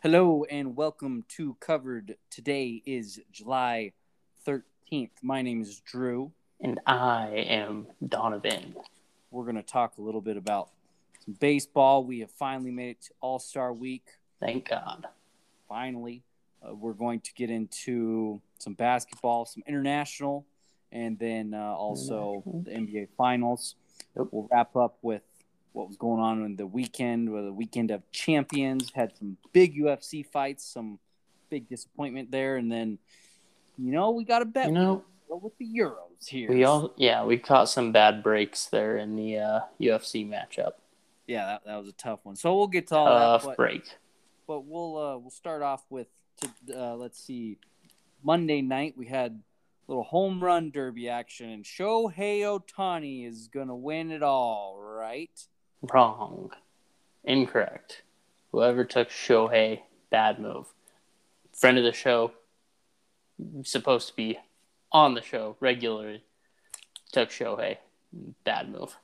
Hello and welcome to Covered. Today is July 13th. My name is Drew. And I am Donovan. We're going to talk a little bit about some baseball. We have finally made it to All Star Week. Thank God. Finally. Uh, we're going to get into some basketball, some international, and then uh, also the NBA Finals. Yep. We'll wrap up with what was going on in the weekend, with the weekend of champions. Had some big UFC fights, some big disappointment there, and then you know we got a bet You know, Go with the Euros here. we all yeah we caught some bad breaks there in the uh, UFC matchup. yeah, that, that was a tough one. So we'll get to all that, Tough but, break. but we'll uh, we'll start off with to, uh, let's see, Monday night we had a little home run derby action, and Shohei Ohtani is gonna win it all, right? Wrong. Incorrect. Whoever took Shohei, bad move. Friend of the show, supposed to be on the show regularly, took Shohei, bad move.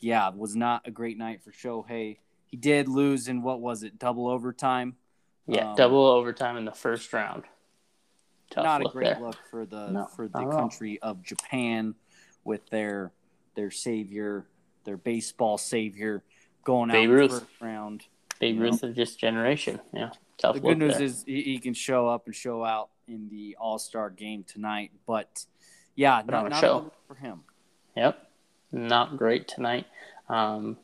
Yeah, it was not a great night for Shohei. He did lose in what was it, double overtime? Yeah, Um, double overtime in the first round. Tough not a great there. look for the No, for the all. country of Japan with their their savior, their baseball savior going out Babe in the Ruth. first round. Babe Ruth of this generation. Yeah, tough The good news there. is he, he can show up and show out in the All Star game tonight. But yeah, Put not, not show. a good look for him. Yep, not great tonight. Um,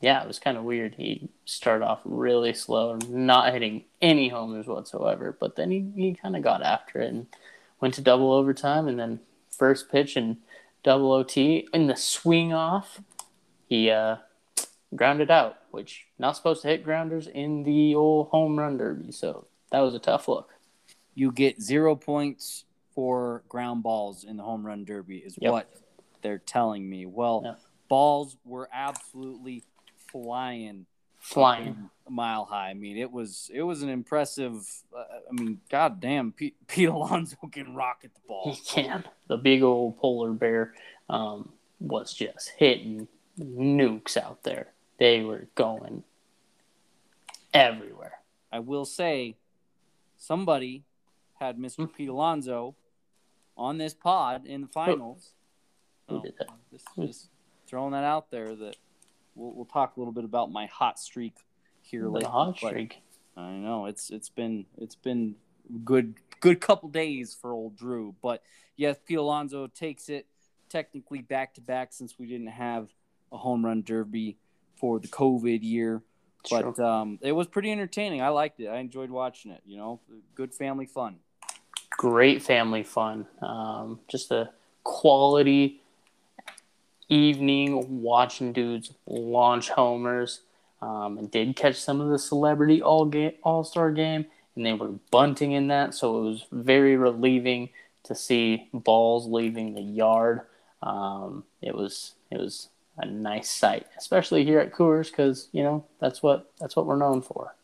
yeah, it was kind of weird. He started off really slow, not hitting any homers whatsoever, but then he, he kind of got after it and went to double overtime, and then first pitch and double OT in the swing off, he uh, grounded out, which not supposed to hit grounders in the old home run derby. So that was a tough look. You get zero points for ground balls in the home run derby, is Yep. what they're telling me. Well, Yep. balls were absolutely flying Flying. mile high. I mean, it was it was an impressive. Uh, I mean, goddamn, Pete, Pete Alonso can rocket the ball. He can. The big old polar bear um, was just hitting nukes out there. They were going everywhere. I will say, somebody had Mr. Hmm. Pete Alonso on this pod in the finals. Who Oh, did that? Just, just throwing that out there. That we'll, we'll talk a little bit about my hot streak here later. hot streak. I know it's it's been it's been good good couple days for old Drew, but yes, Pete Alonso takes it technically back to back since we didn't have a home run derby for the COVID year. But Sure. um, it was pretty entertaining. I liked it. I enjoyed watching it. You know, good family fun. Great family fun. Um, just a quality evening watching dudes launch homers. Um, and did catch some of the celebrity all game all star game, and they were bunting in that, so it was very relieving to see balls leaving the yard. Um, it was it was a nice sight, especially here at Coors, because you know that's what that's what we're known for.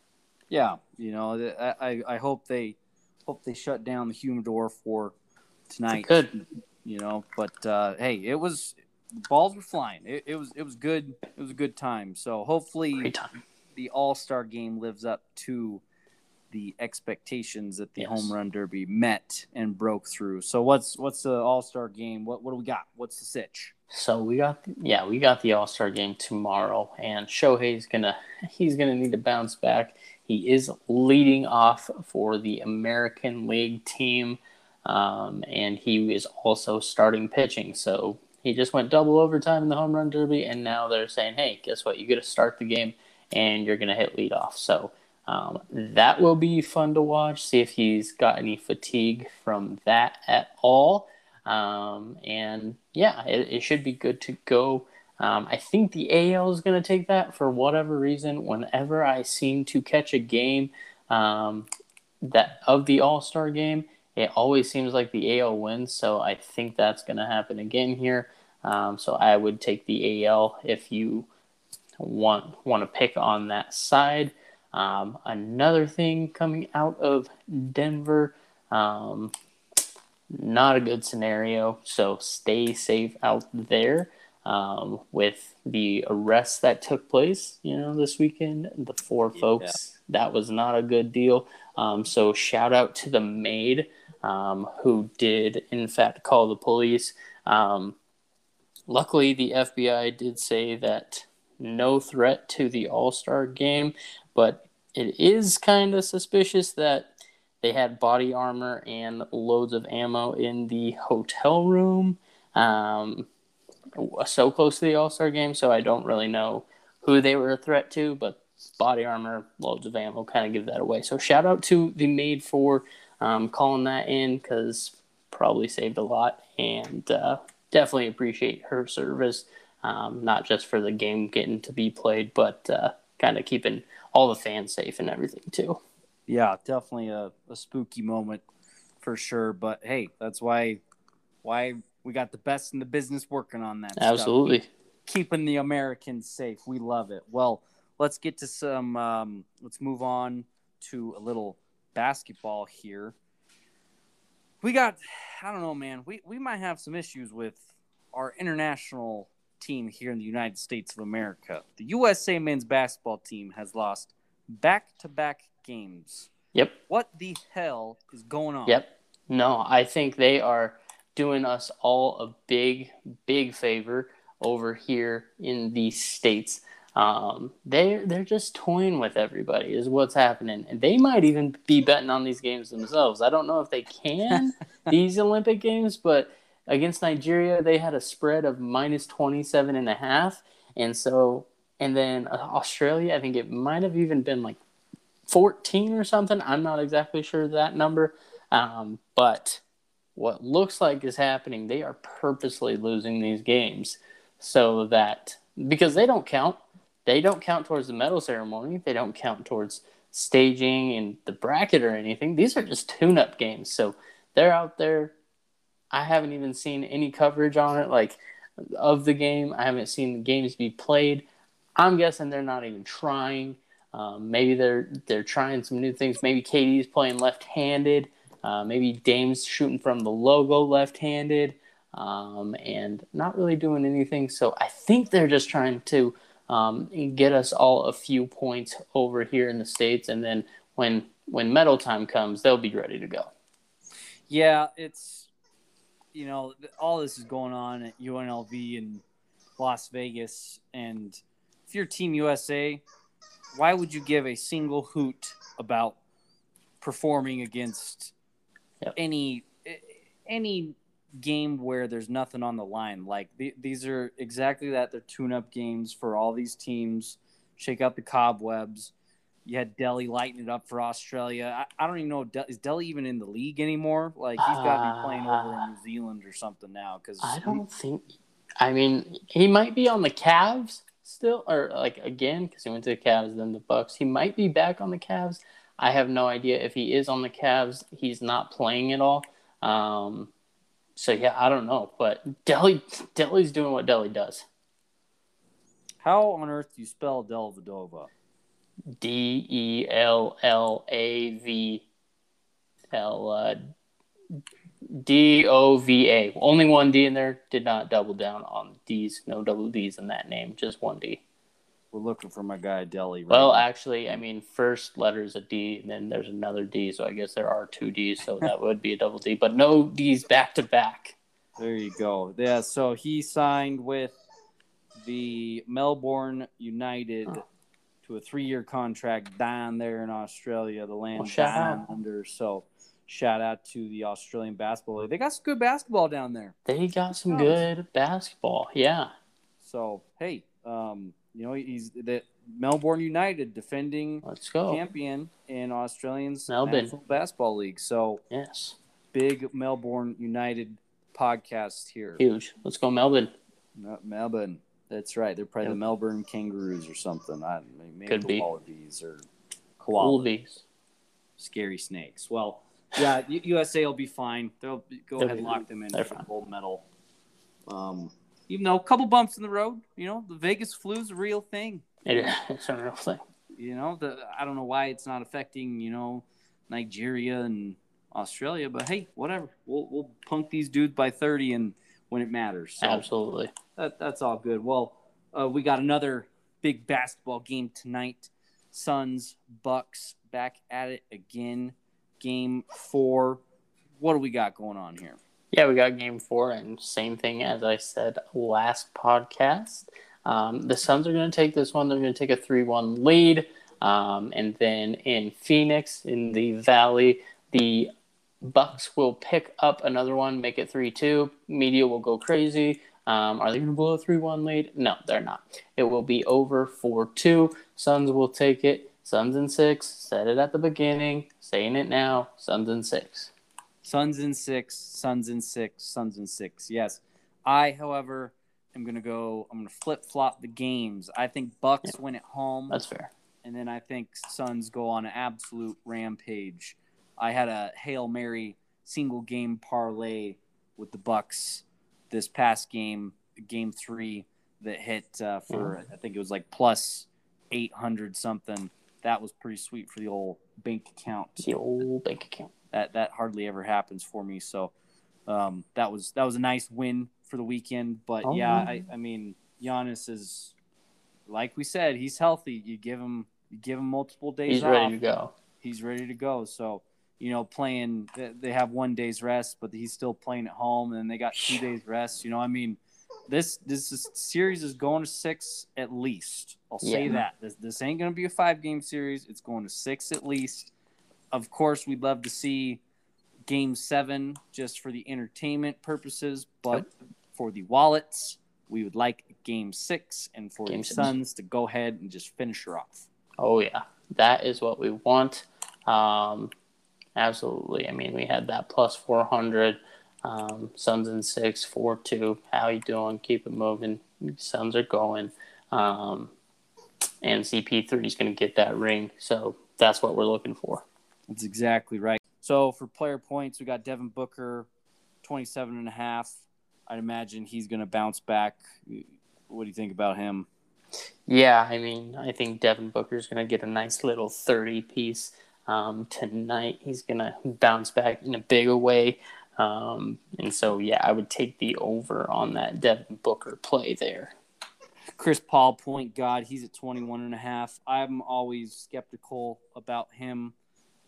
Yeah, you know, I I- hope they hope they shut down the humidor for tonight. Good. you know. But uh, hey, it was balls were flying. It, it was it was good. It was a good time. So hopefully time. the All Star game lives up to the expectations that the Yes. home run derby met and broke through. So what's what's the All Star game? What what do we got? What's the sitch? So we got yeah we got the All Star game tomorrow, and Shohei's gonna he's gonna need to bounce back. He is leading off for the American League team, um, and he is also starting pitching. So he just went double overtime in the home run derby, and now they're saying, hey, guess what? You got to start the game, and you're gonna hit lead off. So. Um, that will be fun to watch. See if he's got any fatigue from that at all. Um, and yeah, it, it should be good to go. Um, I think the AL is going to take that for whatever reason. Whenever I seem to catch a game um, that of the All Star game, it always seems like the AL wins. So I think that's going to happen again here. Um, so I would take the AL if you want want to pick on that side. Um, another thing coming out of Denver, um, not a good scenario. So stay safe out there. um, with the arrests that took place, you know, this weekend. The four yeah. folks, that was not a good deal. Um, so shout out to the maid um, who did, in fact, call the police. Um, luckily, the FBI did say that no threat to the All Star game, but it is kind of suspicious that they had body armor and loads of ammo in the hotel room. Um, so close to the All Star game, so I don't really know who they were a threat to, but body armor, loads of ammo kind of give that away. So shout out to the maid for um, calling that in because probably saved a lot and uh, definitely appreciate her service, um, not just for the game getting to be played, but uh, kind of keeping all the fans safe and everything too. Yeah, definitely a, a spooky moment for sure. But hey, that's why why we got the best in the business working on that. Absolutely. Stuff. Keeping the Americans safe. We love it. Well, let's get to some, um, let's move on to a little basketball here. We got, I don't know, man. We, we might have some issues with our international team here in the United States of America. The USA men's basketball team has lost back to back games. Yep. What the hell is going on? Yep. No, I think they are doing us all a big, big favor over here in the states. Um, they they're just toying with everybody is what's happening, and they might even be betting on these games themselves. I don't know if they can these Olympic games, but against Nigeria they had a spread of minus 27 and a half, and so and then uh, Australia I think it might have even been like 14 or something. I'm not exactly sure that number, um, but what looks like is happening, they are purposely losing these games so that because they don't count, they don't count towards the medal ceremony, they don't count towards staging and the bracket or anything. These are just tune up games. So they're out there. I haven't even seen any coverage on it, like of the game. I haven't seen the games be played. I'm guessing they're not even trying. Um, maybe they're they're trying some new things. Maybe KD's playing left-handed. Uh, maybe Dame's shooting from the logo left handed um, and not really doing anything. So I think they're just trying to um, get us all a few points over here in the States. And then when, when medal time comes, they'll be ready to go. Yeah, it's, you know, all this is going on at UNLV in Las Vegas. And if you're Team USA, why would you give a single hoot about performing against yep. any any game where there's nothing on the line. Like th- these are exactly that. They're tune-up games for all these teams. Shake out the cobwebs. You had Delly lighting it up for Australia. I, I don't even know De- is Delly even in the league anymore. Like he's got to be playing over in New Zealand or something now. Because I don't he, think. I mean, he might be on the Cavs still, or like again because he went to the Cavs, then the Bucks. He might be back on the Cavs. I have no idea if he is on the Cavs. He's not playing at all. Um, so yeah, I don't know. But Delly, Delly's doing what Delly does. How on earth do you spell Dellavedova? D E L L A V L uh, D O V A. Only one D in there. Did not double down on D's. No double D's in that name. Just one D. We're looking for my guy Delly. Right well, actually, I mean, first letter is a D, and then there's another D, so I guess there are two D's, so that would be a double D, but no D's back to back. There you go. Yeah, so he signed with the Melbourne United to a three-year contract down there in Australia, the land well, down under. So shout out to the Australian basketball league. They got some good basketball down there. They got some good basketball. Yeah. So hey, um, you know, he's the Melbourne United defending Let's go. champion in Australian's Melbourne National Basketball League. So yes, big Melbourne United podcast here. Huge. Let's go Melbourne. Melbourne. That's right. They're probably yep. the Melbourne Kangaroos or something. I maybe Could the be. Wallabies or koalas. Scary snakes. Well, yeah, USA will be fine. They'll be, go They'll ahead and lock them in for fine. gold medal. Um, even though a couple bumps in the road, you know, the Vegas flu is a real thing. It is. It's a real thing. You know, the I don't know why it's not affecting, you know, Nigeria and Australia, but hey, whatever. We'll we'll punk these dudes by 30 and when it matters. So, Absolutely. that, that's all good. Well, uh, we got another big basketball game tonight. Suns Bucks back at it again. Game four. What do we got going on here? Yeah, we got game four, and same thing as I said last podcast. Um, the Suns are going to take this one. They're going to take a 3 1 lead. Um, and then in Phoenix, in the Valley, the Bucks will pick up another one, make it 3 2. Media will go crazy. Um, are they going to blow a 3 1 lead? No, they're not. It will be over 4 2. Suns will take it. Suns in six. Said it at the beginning. Saying it now. Suns in six. Suns in six. Suns in six. Suns in six. Yes. I, however, am going to go. I'm going to flip flop the games. I think Bucks yeah. win at home. That's fair. And then I think Suns go on an absolute rampage. I had a hail mary single game parlay with the Bucks this past game, game three, that hit uh, for mm. I think it was like plus eight hundred something. That was pretty sweet for the old bank account. The old bank account. That that hardly ever happens for me. So um, that was that was a nice win for the weekend. But oh, yeah, I, I mean Giannis is like we said, he's healthy. You give him you give him multiple days. He's off, ready to go. He's ready to go. So you know, playing. They have one day's rest, but he's still playing at home, and they got two days rest. You know, I mean, this this is, series is going to six at least. I'll say yeah. that this, this ain't going to be a five game series. It's going to six at least. Of course, we'd love to see game seven just for the entertainment purposes, but for the wallets, we would like game six and for game the. Suns to go ahead and just finish her off. Oh yeah, that is what we want. Um, absolutely. I mean, we had that plus 400. Um, Suns in six, four two. How you doing? Keep it moving. Suns are going. Um, and CP3 is going to get that ring. So that's what we're looking for. That's exactly right. So for player points, we got Devin Booker, 27 and a half. I'd imagine he's going to bounce back. What do you think about him? Yeah, I mean, I think Devin Booker's going to get a nice little 30 piece um, tonight. He's going to bounce back in a bigger way. Um, and so, yeah, I would take the over on that Devin Booker play there. Chris Paul, point guard, he's at 21 and a half. I'm always skeptical about him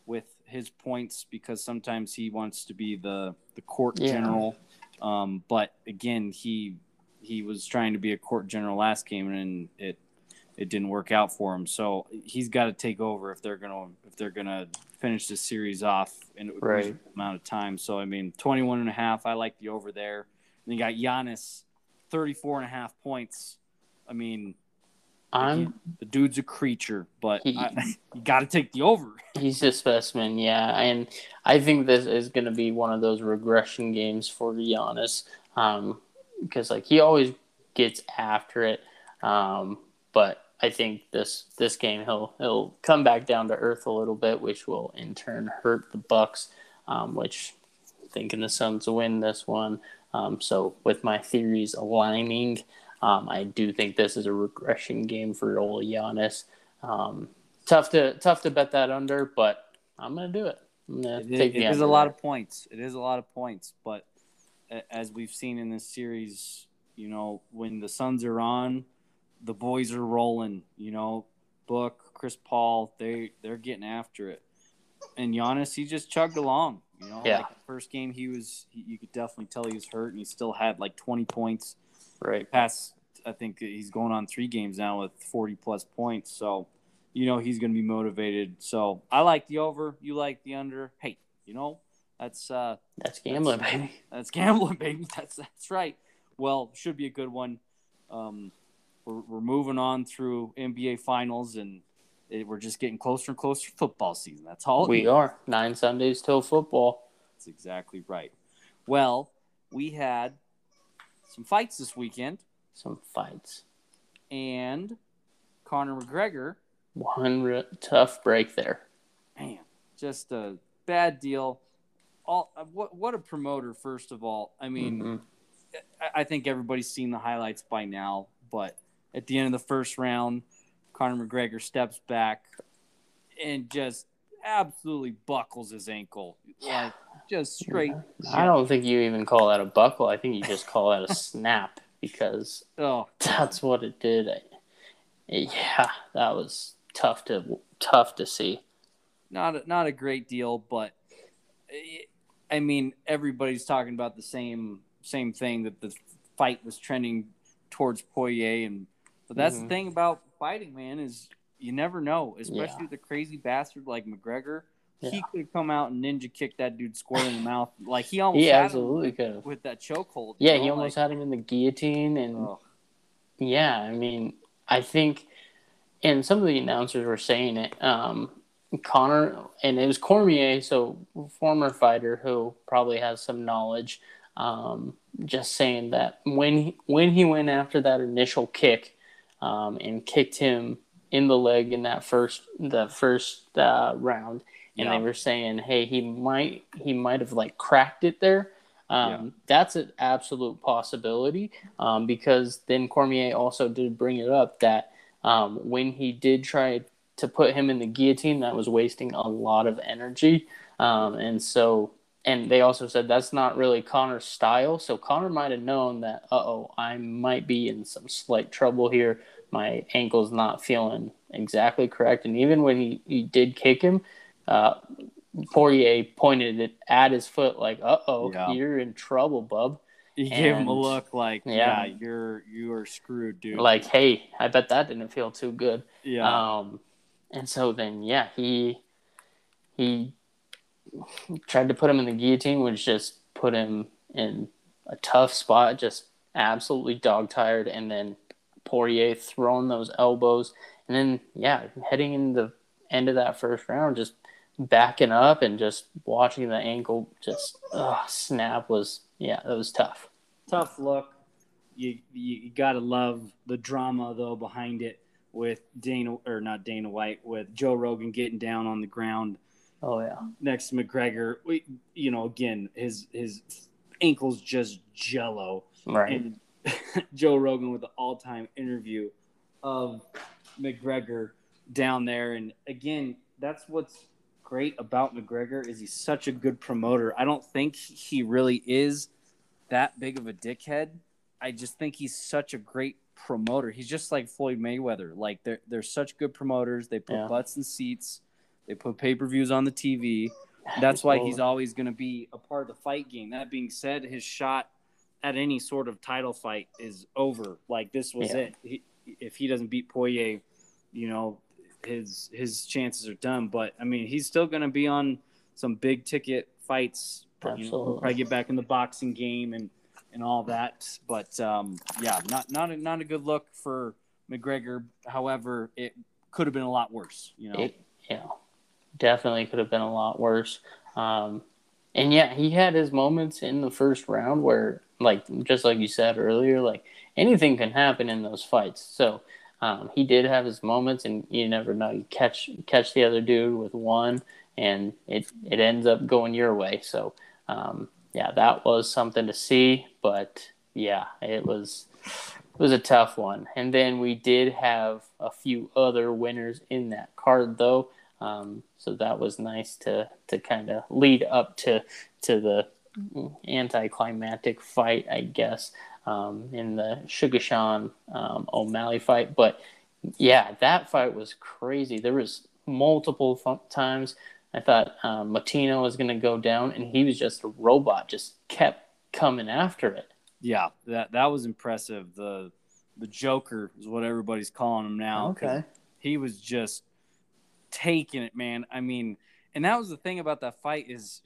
with his points because sometimes he wants to be the, the court yeah. general. Um, but again, he he was trying to be a court general last game and it it didn't work out for him. So he's got to take over if they're gonna if they're gonna finish this series off in a right. amount of time. So I mean, 21 and a half. I like the over there. And you got Giannis, 34 and a half points. I mean, I'm the dude's a creature, but he, I, you got to take the over. He's a specimen, yeah, and I think this is going to be one of those regression games for Giannis, um, because like he always gets after it, um, but I think this this game he'll he'll come back down to earth a little bit, which will in turn hurt the Bucks, um, which thinking the Suns will win this one. Um, so with my theories aligning, um, I do think this is a regression game for old Giannis. Um, tough to tough to bet that under, but I'm gonna do it. it, it is a lot of points. It is a lot of points, but as we've seen in this series, you know, when the Suns are on the boys are rolling. You know, Book, Chris Paul, they they're getting after it. And Giannis, he just chugged along. You know, yeah. like first game he was, he, you could definitely tell he was hurt, and he still had like 20 points. Right. Past, I think he's going on three games now with 40 plus points. So, you know, he's going to be motivated. So I like the over. You like the under. Hey, you know, that's uh, that's gambling, that's, baby. That's gambling, baby. That's that's right. Well, should be a good one. Um, we're, we're moving on through NBA finals and it, we're just getting closer and closer to football season. That's all. We are nine Sundays till football. That's exactly right. Well, we had some fights this weekend. Some fights. And Conor McGregor. One re- tough break there. Man, just a bad deal. All uh, what what a promoter. First of all, I mean, mm-hmm. I, I think everybody's seen the highlights by now, but at the end of the first round, Conor McGregor steps back and just absolutely buckles his ankle. Yeah. Like just straight. I don't think you even call that a buckle. I think you just call that a snap because Oh, that's what it did. Yeah, that was tough to tough to see. not a, not a great deal, but I mean, everybody's talking about the same same thing that the fight was trending towards Poirier, and but that's Mhm. the thing about fighting, man, is you never know, especially Yeah. with a crazy bastard like McGregor. He could come out and ninja kick that dude square in the mouth, like he almost He had absolutely could with that chokehold. Yeah, you he almost like, had him in the guillotine, and oh, yeah, I mean, I think, and some of the announcers were saying it. Um, Connor, and it was Cormier, so former fighter who probably has some knowledge. Um, just saying that when he, when he went after that initial kick, um, and kicked him in the leg in that first the first uh, round, and Yeah. they were saying, hey, he might he might have like cracked it there. Um, Yeah. That's an absolute possibility um, because then Cormier also did bring it up that um, when he did try to put him in the guillotine, that was wasting a lot of energy, um, and so and they also said that's not really Conor's style. So Connor might have known that, uh oh, I might be in some slight trouble here. My ankle's not feeling exactly correct, and even when he, he did kick him, uh, Poirier pointed it at his foot like, "Uh oh, Yeah. you're in trouble, bub." he gave him a look like, yeah, Yeah. you're you are screwed, dude. Like, hey, I bet that didn't feel too good. yeah, Um, and so then, yeah, he he tried to put him in the guillotine, which just put him in a tough spot, just absolutely dog tired. And then Poirier throwing those elbows, and then yeah, heading in the end of that first round, just backing up and just watching the ankle just ugh, snap was yeah, that was tough. tough look. You you, got to love the drama though behind it with Dana or not Dana White with Joe Rogan getting down on the ground Oh yeah, next to McGregor. We, you know, again his his ankles just jello, right. and Joe Rogan with the all time interview of McGregor down there, and again that's what's great about McGregor is he's such a good promoter. I don't think he really is that big of a dickhead. I just think he's such a great promoter. He's just like Floyd Mayweather. Like they're they're such good promoters. They put Yeah. butts in seats. They put pay per views on the TV. That's why he's always going to be a part of the fight game. That being said, his shot at any sort of title fight is over. Like this was Yeah. it. He, if he doesn't beat Poirier, you know, his his chances are done. But I mean, he's still going to be on some big ticket fights. You know, Absolutely. probably get back in the boxing game and and all that. But um, yeah, not not a, not a good look for McGregor. However, it could have been a lot worse. You know, it, know, definitely could have been a lot worse. Um, and yeah, he had his moments in the first round where, like, just like you said earlier, like anything can happen in those fights. So um, he did have his moments, and you never know. You catch catch the other dude with one, and it it ends up going your way. So um, yeah, that was something to see. But yeah, it was it was a tough one. And then we did have a few other winners in that card, though. Um, so that was nice to to kind of lead up to to the anticlimactic fight, I guess, um, in the Sugar Sean um, O'Malley fight. But yeah, that fight was crazy. There was multiple times I thought um, Moutinho was going to go down, and he was just a robot, just kept coming after it. yeah, that that was impressive. The the Joker is what everybody's calling him now. Okay, he was just taking it, man. I mean, and that was the thing about that fight is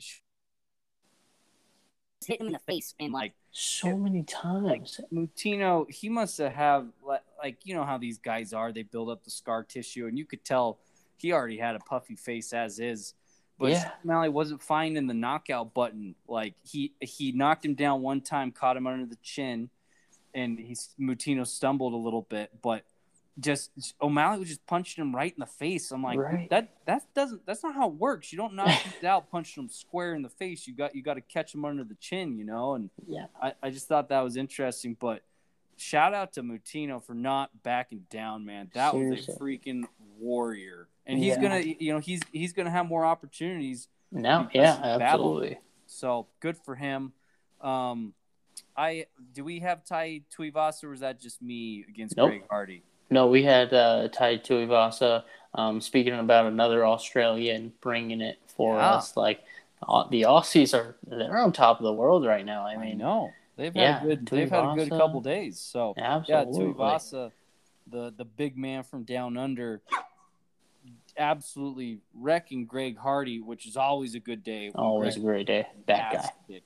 hit him in the face and like like So many times. Moutinho, he must have have like, like you know how these guys are. They build up the scar tissue, and you could tell he already had a puffy face as is. But Yeah. Malley wasn't finding the knockout button. Like he he knocked him down one time, caught him under the chin, and he Moutinho stumbled a little bit, but just O'Malley was just punching him right in the face. I'm like, Right. that that doesn't that's not how it works. You don't knock him out punching him square in the face. You got you got to catch him under the chin, you know. And Yeah. I, I just thought that was interesting. But shout out to Moutinho for not backing down, man. That was a freaking warrior, and he's Yeah. gonna you know he's he's gonna have more opportunities. No, yeah, absolutely. So good for him. Um, I do we have Tai Tuivasa or was that just me against Nope. Greg Hardy? No, we had uh, Tai Tuivasa. Um, speaking about another Australian bringing it for Yeah. us, like uh, the Aussies are they're on top of the world right now. I mean, know they've had a good they've had a good couple days. So yeah, absolutely. Tuivasa, the the big man from down under, absolutely wrecking Greg Hardy, which is always a good day. Always a great day. That guy.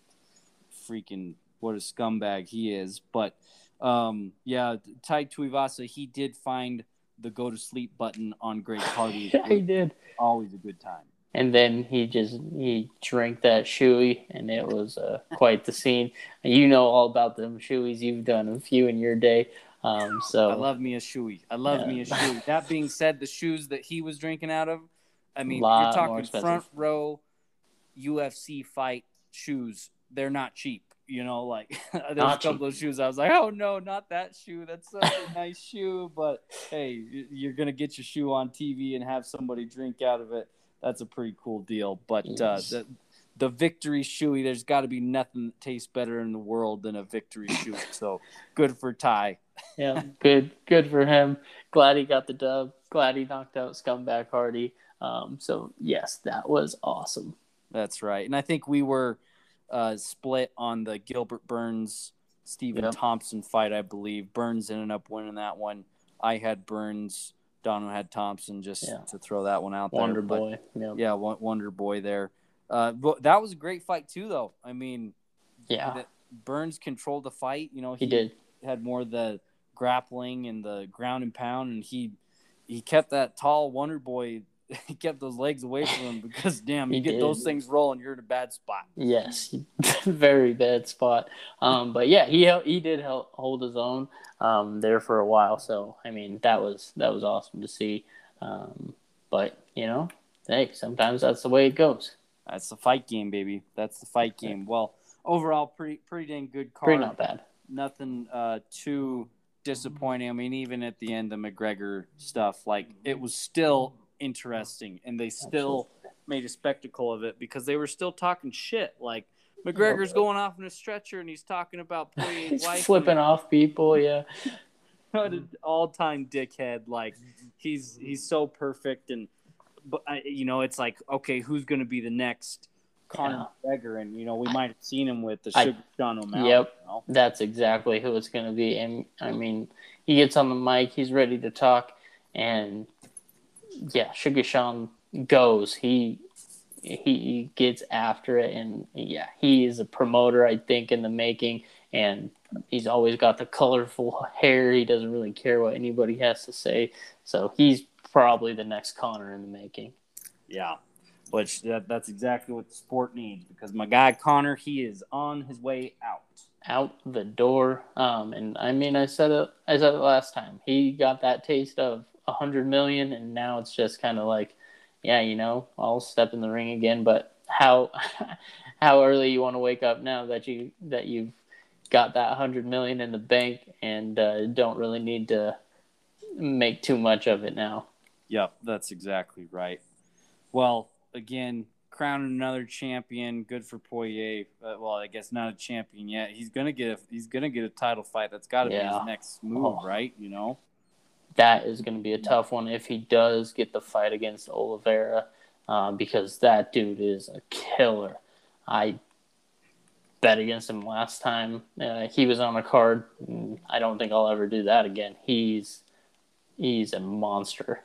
Freaking what a scumbag he is. But um, yeah, Tai Tuivasa, he did find the go to sleep button on Greg Hardy. Yeah, he did. always a good time. And then he just he drank that shoey, and it was uh, quite the scene. You know all about them shoeys. You've done a few in your day. Um, so I love me a shoey. I love Yeah. me a shoey. That being said, the shoes that he was drinking out of, I mean, you're talking front row UFC fight shoes. They're not cheap. You know, like there's a couple of shoes. I was like, oh no, not that shoe. That's such a nice shoe. But hey, you're gonna get your shoe on TV and have somebody drink out of it. That's a pretty cool deal. But uh, the the victory shoey, there's got to be nothing that tastes better in the world than a victory shoe. So good for Tai. yeah, good, good for him. Glad he got the dub. Glad he knocked out Scumbag Hardy. Um, so yes, that was awesome. That's right. And I think we were uh, split on the Gilbert Burns Stephen Yep. Thompson fight, I believe. Burns ended up winning that one. I had Burns, Dono had Thompson, just Yeah. to throw that one out there. Wonder Boy. Yep. Yeah, Wonder Boy there. Uh, but that was a great fight too, though. I mean, Yeah, Burns controlled the fight. You know, he did. had more of the grappling and the ground and pound, and he he kept that tall Wonder Boy. He kept those legs away from him because damn, you get did. those things rolling, you're in a bad spot. Yes, very bad spot. Um, but yeah, he he did hel- hold his own um, there for a while. So I mean, that was that was awesome to see. Um, but you know, hey, sometimes that's the way it goes. That's the fight game, baby. That's the fight game. Well, overall, pretty pretty dang good card. Pretty not bad. Nothing uh, too disappointing. I mean, even at the end, the McGregor stuff, like it was still interesting, and they still made a spectacle of it because they were still talking shit. Like McGregor's going off in a stretcher and he's talking about He's flipping off people. Yeah, what an all-time dickhead. Like he's he's so perfect, and but I, you know, it's like okay, who's going to be the next Conor McGregor? And you know, we might have seen him with the I- Sugar Sean O'Malley. Yep. you know? that's exactly who it's going to be. And I mean, he gets on the mic, he's ready to talk, and yeah, Sugar Sean goes. He he gets after it, and yeah, he is a promoter, I think, in the making. And he's always got the colorful hair. He doesn't really care what anybody has to say. So he's probably the next Conor in the making. Yeah. Which that, that's exactly what the sport needs because my guy Conor, he is on his way out. out the door. Um, and I mean, I said it, I said it last time. He got that taste of a hundred million, and now it's just kind of like, yeah, you know, I'll step in the ring again. But how, how early you want to wake up now that you that you've got that hundred million in the bank and uh, don't really need to make too much of it now. Yep, that's exactly right. Well, again, crowning another champion. Good for Poirier. Uh, well, I guess not a champion yet. He's gonna get a he's gonna get a title fight. That's got to be his next move, Oh. right? You know. That is going to be a tough one if he does get the fight against Oliveira, uh, because that dude is a killer. I bet against him last time uh, he was on a card. I don't think I'll ever do that again. He's he's a monster.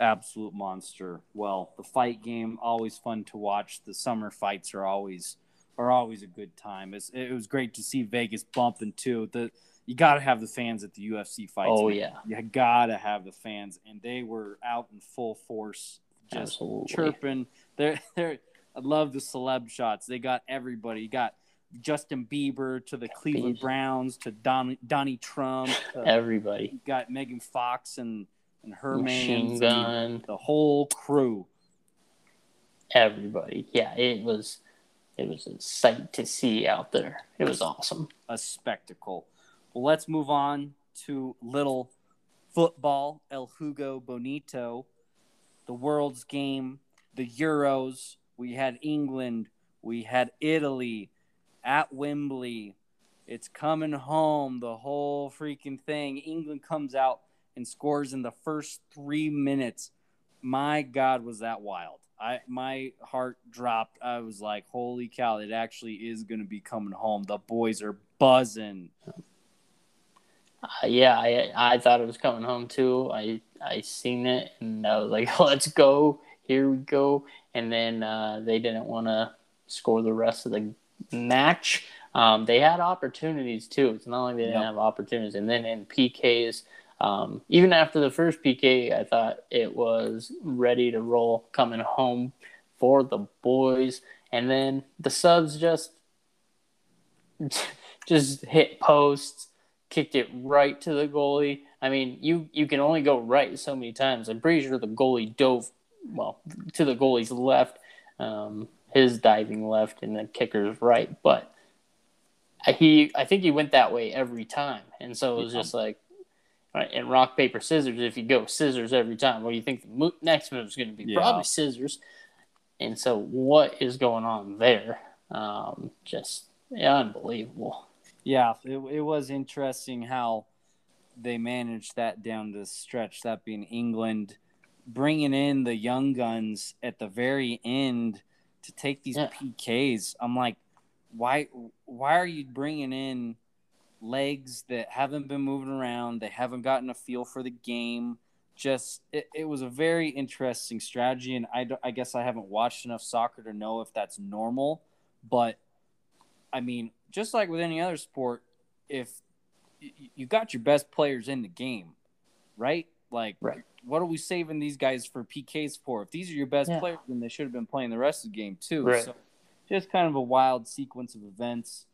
absolute monster. Well, the fight game always fun to watch. The summer fights are always are always a good time. It's, it was great to see Vegas bumping too. The you got to have the fans at the UFC fights. Oh man. yeah, you got to have the fans, and they were out in full force, just absolutely. chirping. They're they're. I love the celeb shots. They got everybody. You got Justin Bieber to the Cleveland Bieber. Browns to Don, Donnie Trump. To, Everybody, you got Megan Fox and and her machine man, gun, the whole crew. everybody. Yeah, it was it was a sight to see out there. It was awesome. a spectacle. Let's move on to little football. El Hugo Bonito, the world's game, the Euros. We had England. We had Italy at Wembley. It's coming home. The whole freaking thing. England comes out and scores in the first three minutes. My God, was that wild! I my heart dropped. I was like, "Holy cow! It actually is going to be coming home." The boys are buzzing. Uh, yeah, I I thought it was coming home too. I I seen it and I was like, let's go. Here we go. And then uh, they didn't want to score the rest of the match. Um, they had opportunities too. It's not like they didn't yep. have opportunities. And then in PKs, um, even after the first PK, I thought it was ready to roll coming home for the boys. And then the subs just just hit posts kicked it right to the goalie. I mean, you you can only go right so many times. I'm pretty sure the goalie dove well to the goalie's left, um, his diving left, and the kicker's right. But he, I think he went that way every time, and so it was just like, right, and rock paper scissors. If you go scissors every time, do you think the next move is going to be? Yeah. Probably scissors. And so, what is going on there? Um, just yeah, unbelievable. Yeah, it, it was interesting how they managed that down the stretch, that being England bringing in the young guns at the very end to take these yeah. PKs. I'm like, why why are you bringing in legs that haven't been moving around? They haven't gotten a feel for the game. Just it, it was a very interesting strategy, and I, I guess I haven't watched enough soccer to know if that's normal. But I mean, just like with any other sport, if you got your best players in the game, right? Like, right. what are we saving these guys for PKs for? If these are your best yeah. players, then they should have been playing the rest of the game too. Right. So, just kind of a wild sequence of events.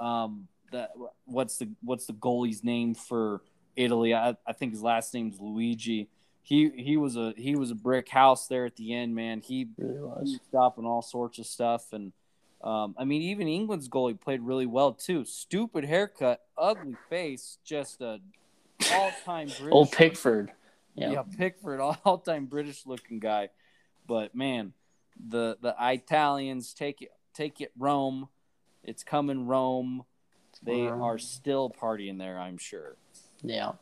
Um, that what's the what's the goalie's name for Italy? I, I think his last name's Luigi. He he was a he was a brick house there at the end, man. He, really was. he was stopping all sorts of stuff and um, I mean, even England's goalie played really well too. Stupid haircut, ugly face, just a all-time British. Old Pickford. Yeah, yeah Pickford, all-time British looking guy. But man, the the Italians take it take it Rome. It's coming Rome. They are still partying there, I'm sure. Yeah,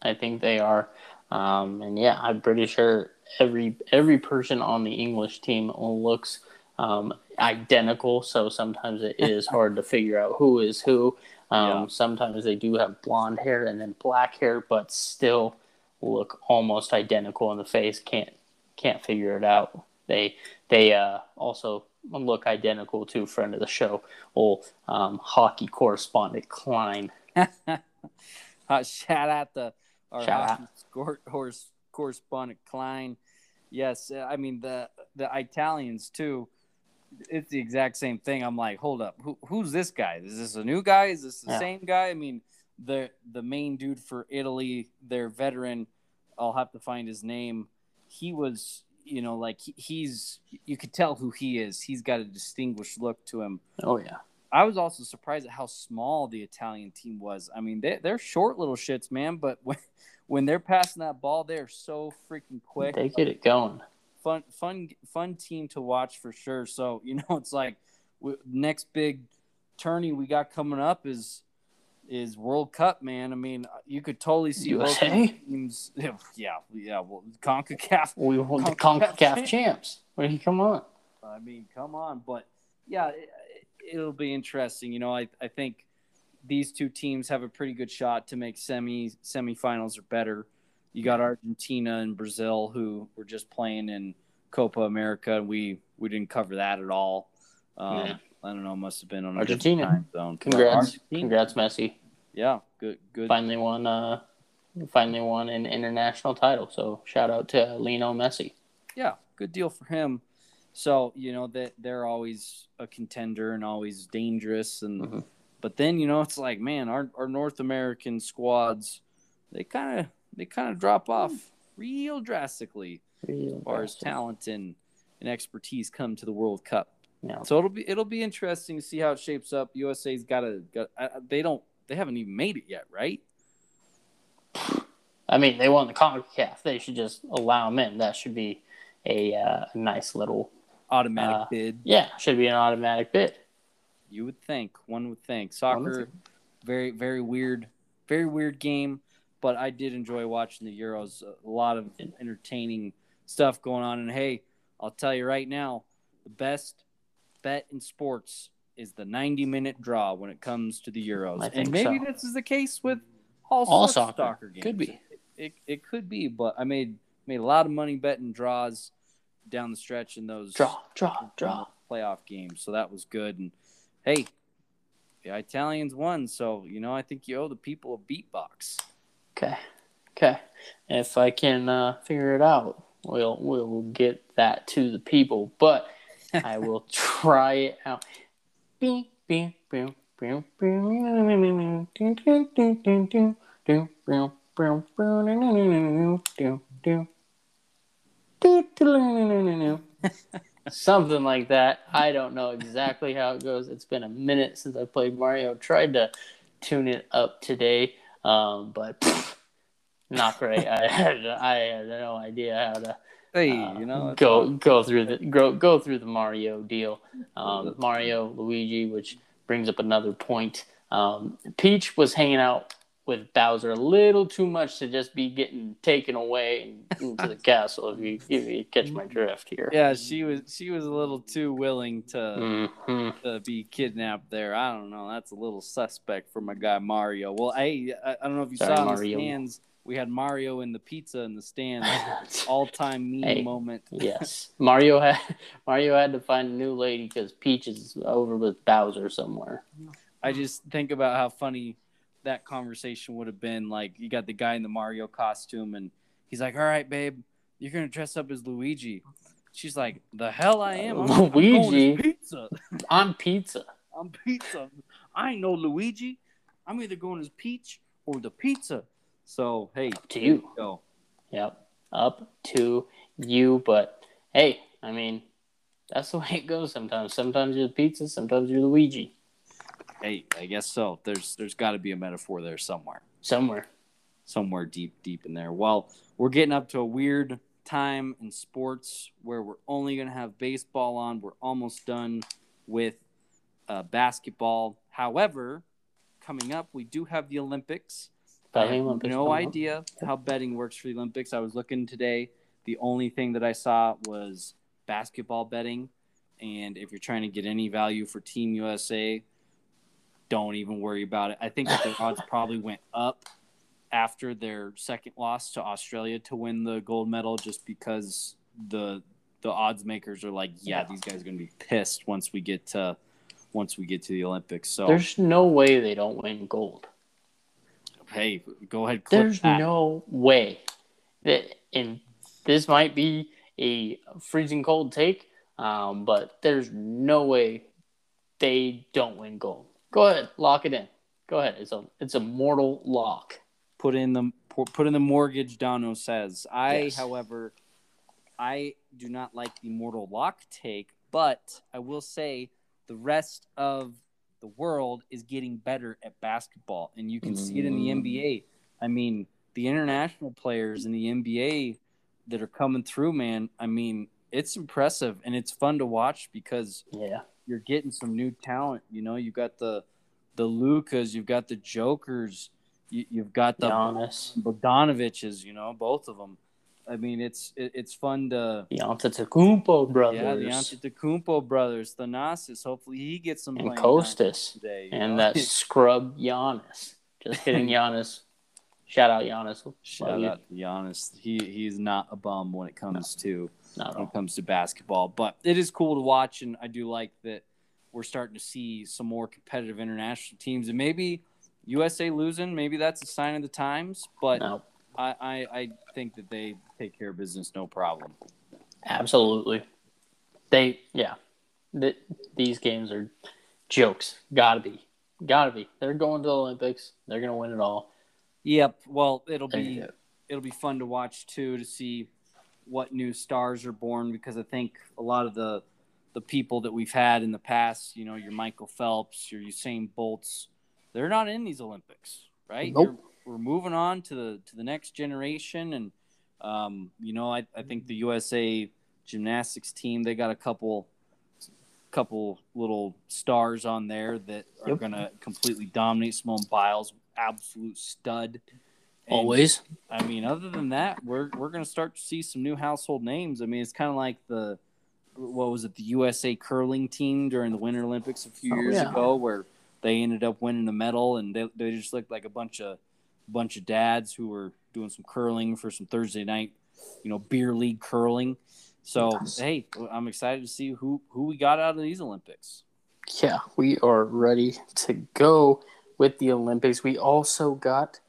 I think they are. Um, and yeah, I'm pretty sure every every person on the English team looks um, identical, so sometimes it is hard to figure out who is who. Um, yeah. Sometimes they do have blonde hair and then black hair, but still look almost identical in the face. Can't can't figure it out. They they uh, also look identical to friend of the show, old um, hockey correspondent Klein. uh, shout out the our shout hockey horse correspondent Klein. Yes, uh, I mean the the Italians too it's the exact same thing. I'm like, hold up, who, who's this guy? Is this a new guy? Is this the yeah. same guy? I mean, the the main dude for Italy, their veteran, I'll have to find his name. He was, you know, like he, he's you could tell who he is. He's got a distinguished look to him. Oh yeah. I was also surprised at how small the Italian team was. I mean, they, they're short little shits, man. But when when they're passing that ball, they're so freaking quick. They get it going fun, fun, fun team to watch for sure. So you know, it's like next big tourney we got coming up is is World Cup, man. I mean, you could totally see USA? both teams. Yeah, yeah. Well, Concacaf. We won the Concacaf champs. champs. Well, come on. I mean, come on. But yeah, it, will be interesting. You know, I I think these two teams have a pretty good shot to make semi semifinals or better. You got Argentina and Brazil who were just playing in Copa America. We we didn't cover that at all. Um, yeah. I don't know. Must have been on Argentina. Time zone. Congrats, Argentina. congrats, Messi. Yeah, good, good. Finally won. Uh, finally won an international title. So shout out to Lionel Messi. Yeah, good deal for him. So you know that they're always a contender and always dangerous, and mm-hmm. but then you know it's like man, our our North American squads, they kind of they kind of drop off real drastically real as far drastic. as talent and, and expertise come to the World Cup. Yeah. So it'll be it'll be interesting to see how it shapes up. USA's got to they don't they haven't even made it yet, right? I mean, they won the CONCACAF. They should just allow them in. That should be a, uh, nice little automatic uh, bid. Yeah, should be an automatic bid. You would think. One would think. Soccer very very weird, very weird game. But I did enjoy watching the Euros. A lot of entertaining stuff going on. And hey, I'll tell you right now, the best bet in sports is the 90 minute draw when it comes to the Euros. And maybe so. this is the case with all, All soccer. soccer games. Could be. It, it could be, but I made made a lot of money betting draws down the stretch in those Draw, draw, draw. playoff games. So that was good. And hey, the Italians won, so you know I think you owe the people a beatbox. Okay. Okay. If I can uh, figure it out, we'll we'll get that to the people. But I will try it out. Beep, beep, beep. Something like that. I don't know exactly how it goes. It's been a minute since I played Mario. Tried to tune it up today, um, but pff, not great. I had I had no idea how to Hey, uh, you know, go go through the go go through the Mario deal. Um, Mario, Luigi, which brings up another point. Um, Peach was hanging out with Bowser a little too much to just be getting taken away into the castle. If you if you catch my drift here. yeah, she was she was a little too willing to. hmm to be kidnapped there. I don't know. That's a little suspect for my guy Mario. Well, hey, I, I don't know if you Sorry, saw in Mario. the stands. We had Mario and the pizza in the stands. All time meme Hey. moment. yes, Mario had Mario had to find a new lady because Peach is over with Bowser somewhere. I just think about how funny that conversation would have been. Like, you got the guy in the Mario costume, and he's like, "All right, babe, you're gonna dress up as Luigi." She's like, "The hell I am, I'm, I'm Luigi? pizza. On pizza. I'm pizza. I ain't no Luigi. I'm either going as Peach or the pizza." So hey, to you. Go. Yep. Up to you, but hey, I mean, that's the way it goes sometimes. Sometimes you're pizza, sometimes you're Luigi. Hey, I guess so. There's there's got to be a metaphor there somewhere, Somewhere. somewhere deep deep in there. Well, we're getting up to a weird time in sports where we're only gonna have baseball on. We're almost done with uh, basketball. However, coming up, we do have the Olympics. I have Olympics no coming up. idea how betting works for the Olympics. I was looking today. The only thing that I saw was basketball betting. And if you're trying to get any value for Team USA, don't even worry about it. I think that the odds probably went up after their second loss to Australia to win the gold medal just because the the odds makers are like, yeah, these guys are going to be pissed once we get to once we get to the Olympics. So, There's no way they don't win gold. hey, go ahead There's that. no way that, and this might be a freezing cold take, um, but there's no way they don't win gold. Go ahead, lock it in. Go ahead. It's a it's a mortal lock. put in the put in the mortgage. Dono says. I, Yes. however, I do not like the mortal lock take, but I will say the rest of the world is getting better at basketball, and you can see it in the Mm. NBA. I mean, the international players in the NBA that are coming through, man. I mean, it's impressive and it's fun to watch because Yeah. You're getting some new talent. You know, you've got the the Lucas, you've got the Jokers, you, you've got the Giannis, Bogdanoviches. You know, both of them. I mean, it's it, it's fun to the Antetokounmpo brothers, yeah, the Antetokounmpo brothers, the Thanasis. Hopefully, he gets some and Kostas today. and know? that scrub Giannis. Just kidding, Giannis. Shout out Giannis. Love shout you. out to Giannis. He he's not a bum when it comes to Not when it comes to basketball. But it is cool to watch, and I do like that we're starting to see some more competitive international teams. And maybe USA losing, maybe that's a sign of the times. But No, I, I, I think that they take care of business no problem. absolutely. They, yeah. Th these games are jokes. Gotta be. Gotta be. They're going to the Olympics. They're going to win it all. Yep. Well, it'll be it'll be fun to watch too to see what new stars are born because I think a lot of the the people that we've had in the past, you know, your Michael Phelps, your Usain Bolts, they're not in these Olympics, right? Nope. You're- we're moving on to the to the next generation, and um, you know, I, I think the USA gymnastics team they got a couple couple little stars on there that are Yep. going to completely dominate. Simone Biles, absolute stud. And, Always. I mean, other than that, we're we're going to start to see some new household names. I mean, it's kind of like the what was it, the USA curling team during the Winter Olympics a few Oh, years yeah. ago, where they ended up winning the medal, and they they just looked like a bunch of bunch of dads who were doing some curling for some Thursday night, you know, beer league curling. So Yes. hey, I'm excited to see who who we got out of these Olympics. Yeah, we are ready to go with the Olympics. We also got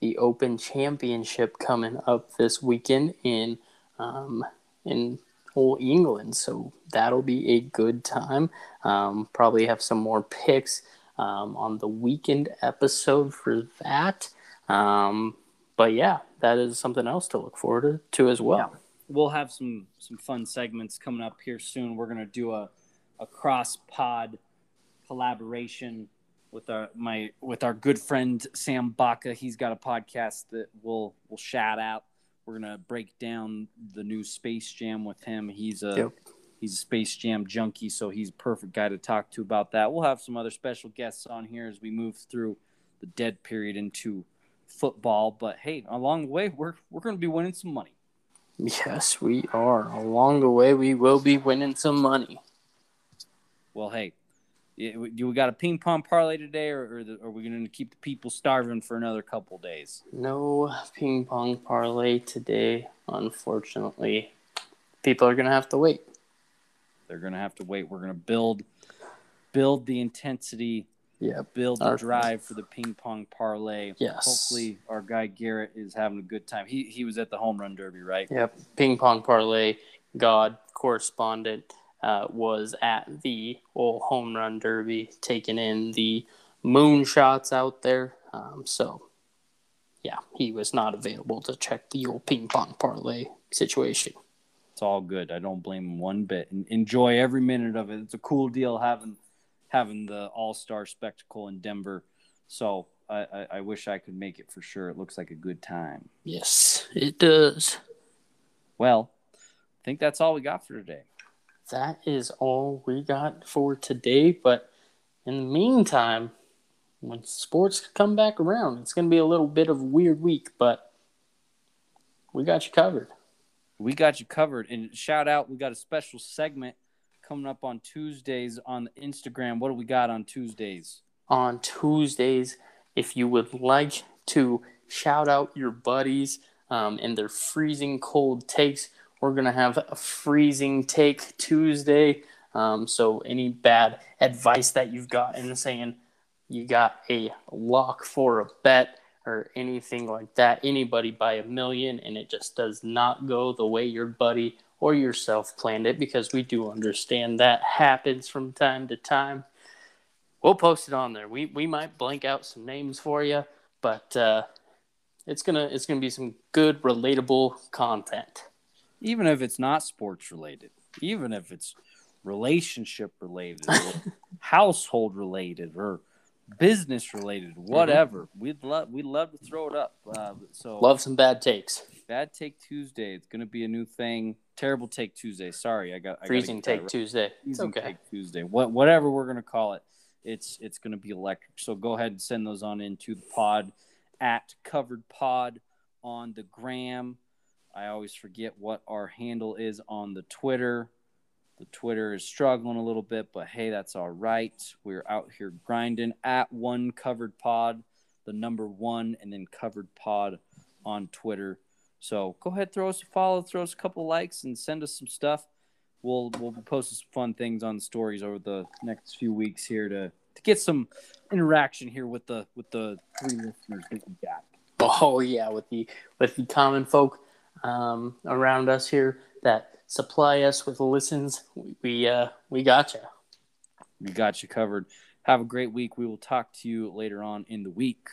the Open Championship coming up this weekend in um, in whole England, so that'll be a good time. Um, probably have some more picks um, on the weekend episode for that. Um, but yeah, that is something else to look forward to, to as well. we'll have some some fun segments coming up here soon. We're gonna do a a cross pod collaboration with our my with our good friend Sam Baca. He's got a podcast that we'll we'll shout out. We're gonna break down the new Space Jam with him. He's a Yep. he's a Space Jam junkie, so he's a perfect guy to talk to about that. We'll have some other special guests on here as we move through the dead period into football. But hey, along the way, we're we're gonna be winning some money. Yes, we are. Along the way, we will be winning some money. Well, hey, do we got a ping pong parlay today, or, or the, are we going to keep the people starving for another couple days? No ping pong parlay today, unfortunately. People are going to have to wait. They're going to have to wait. We're going to build, build the intensity, Yeah. build the Our- drive for the ping pong parlay. Yes. Hopefully, our guy Garrett is having a good time. He he was at the home run derby, right? Yep. Ping pong parlay, God correspondent, uh, was at the old home run derby, taking in the moonshots out there. Um, so, yeah, he was not available to check the old ping pong parlay situation. It's all good. I don't blame him one bit. And enjoy every minute of it. It's a cool deal having having the All Star spectacle in Denver. So I, I, I wish I could make it for sure. It looks like a good time. Yes, it does. Well, I think that's all we got for today. That is all we got for today. But in the meantime, when sports come back around, it's going to be a little bit of a weird week, but we got you covered. We got you covered. And shout out, we got a special segment coming up on Tuesdays on Instagram. What do we got on Tuesdays? On Tuesdays, if you would like to shout out your buddies um, and their freezing cold takes, we're going to have a freezing take Tuesday. Um, so, any bad advice that you've got in saying you got a lock for a bet or anything like that, anybody by a million, and it just does not go the way your buddy or yourself planned it, because we do understand that happens from time to time. We'll post it on there. We we might blank out some names for you, but uh, it's gonna it's gonna be some good relatable content. Even if it's not sports related, even if it's relationship related, household related, or business related, whatever. We'd love we'd love to throw it up. Uh, so Love some bad takes. bad take Tuesday. It's gonna be a new thing. Terrible take Tuesday. Sorry, I got Freezing take right. Tuesday. It's Freezing okay. Take Tuesday. What whatever we're gonna call it, it's it's gonna be electric. So go ahead and send those on into the pod at covered pod on the gram. I always forget what our handle is on the Twitter. The Twitter is struggling a little bit, but hey, that's all right. We're out here grinding at one covered pod, the number one, and then covered pod on Twitter. So go ahead, throw us a follow, throw us a couple likes, and send us some stuff. We'll we'll be posting some fun things on stories over the next few weeks here to to get some interaction here with the with the three listeners that we got. Oh yeah, with the with the common folk um, around us here that supply us with listens, we uh, we got you. We got you covered. Have a great week. We will talk to you later on in the week.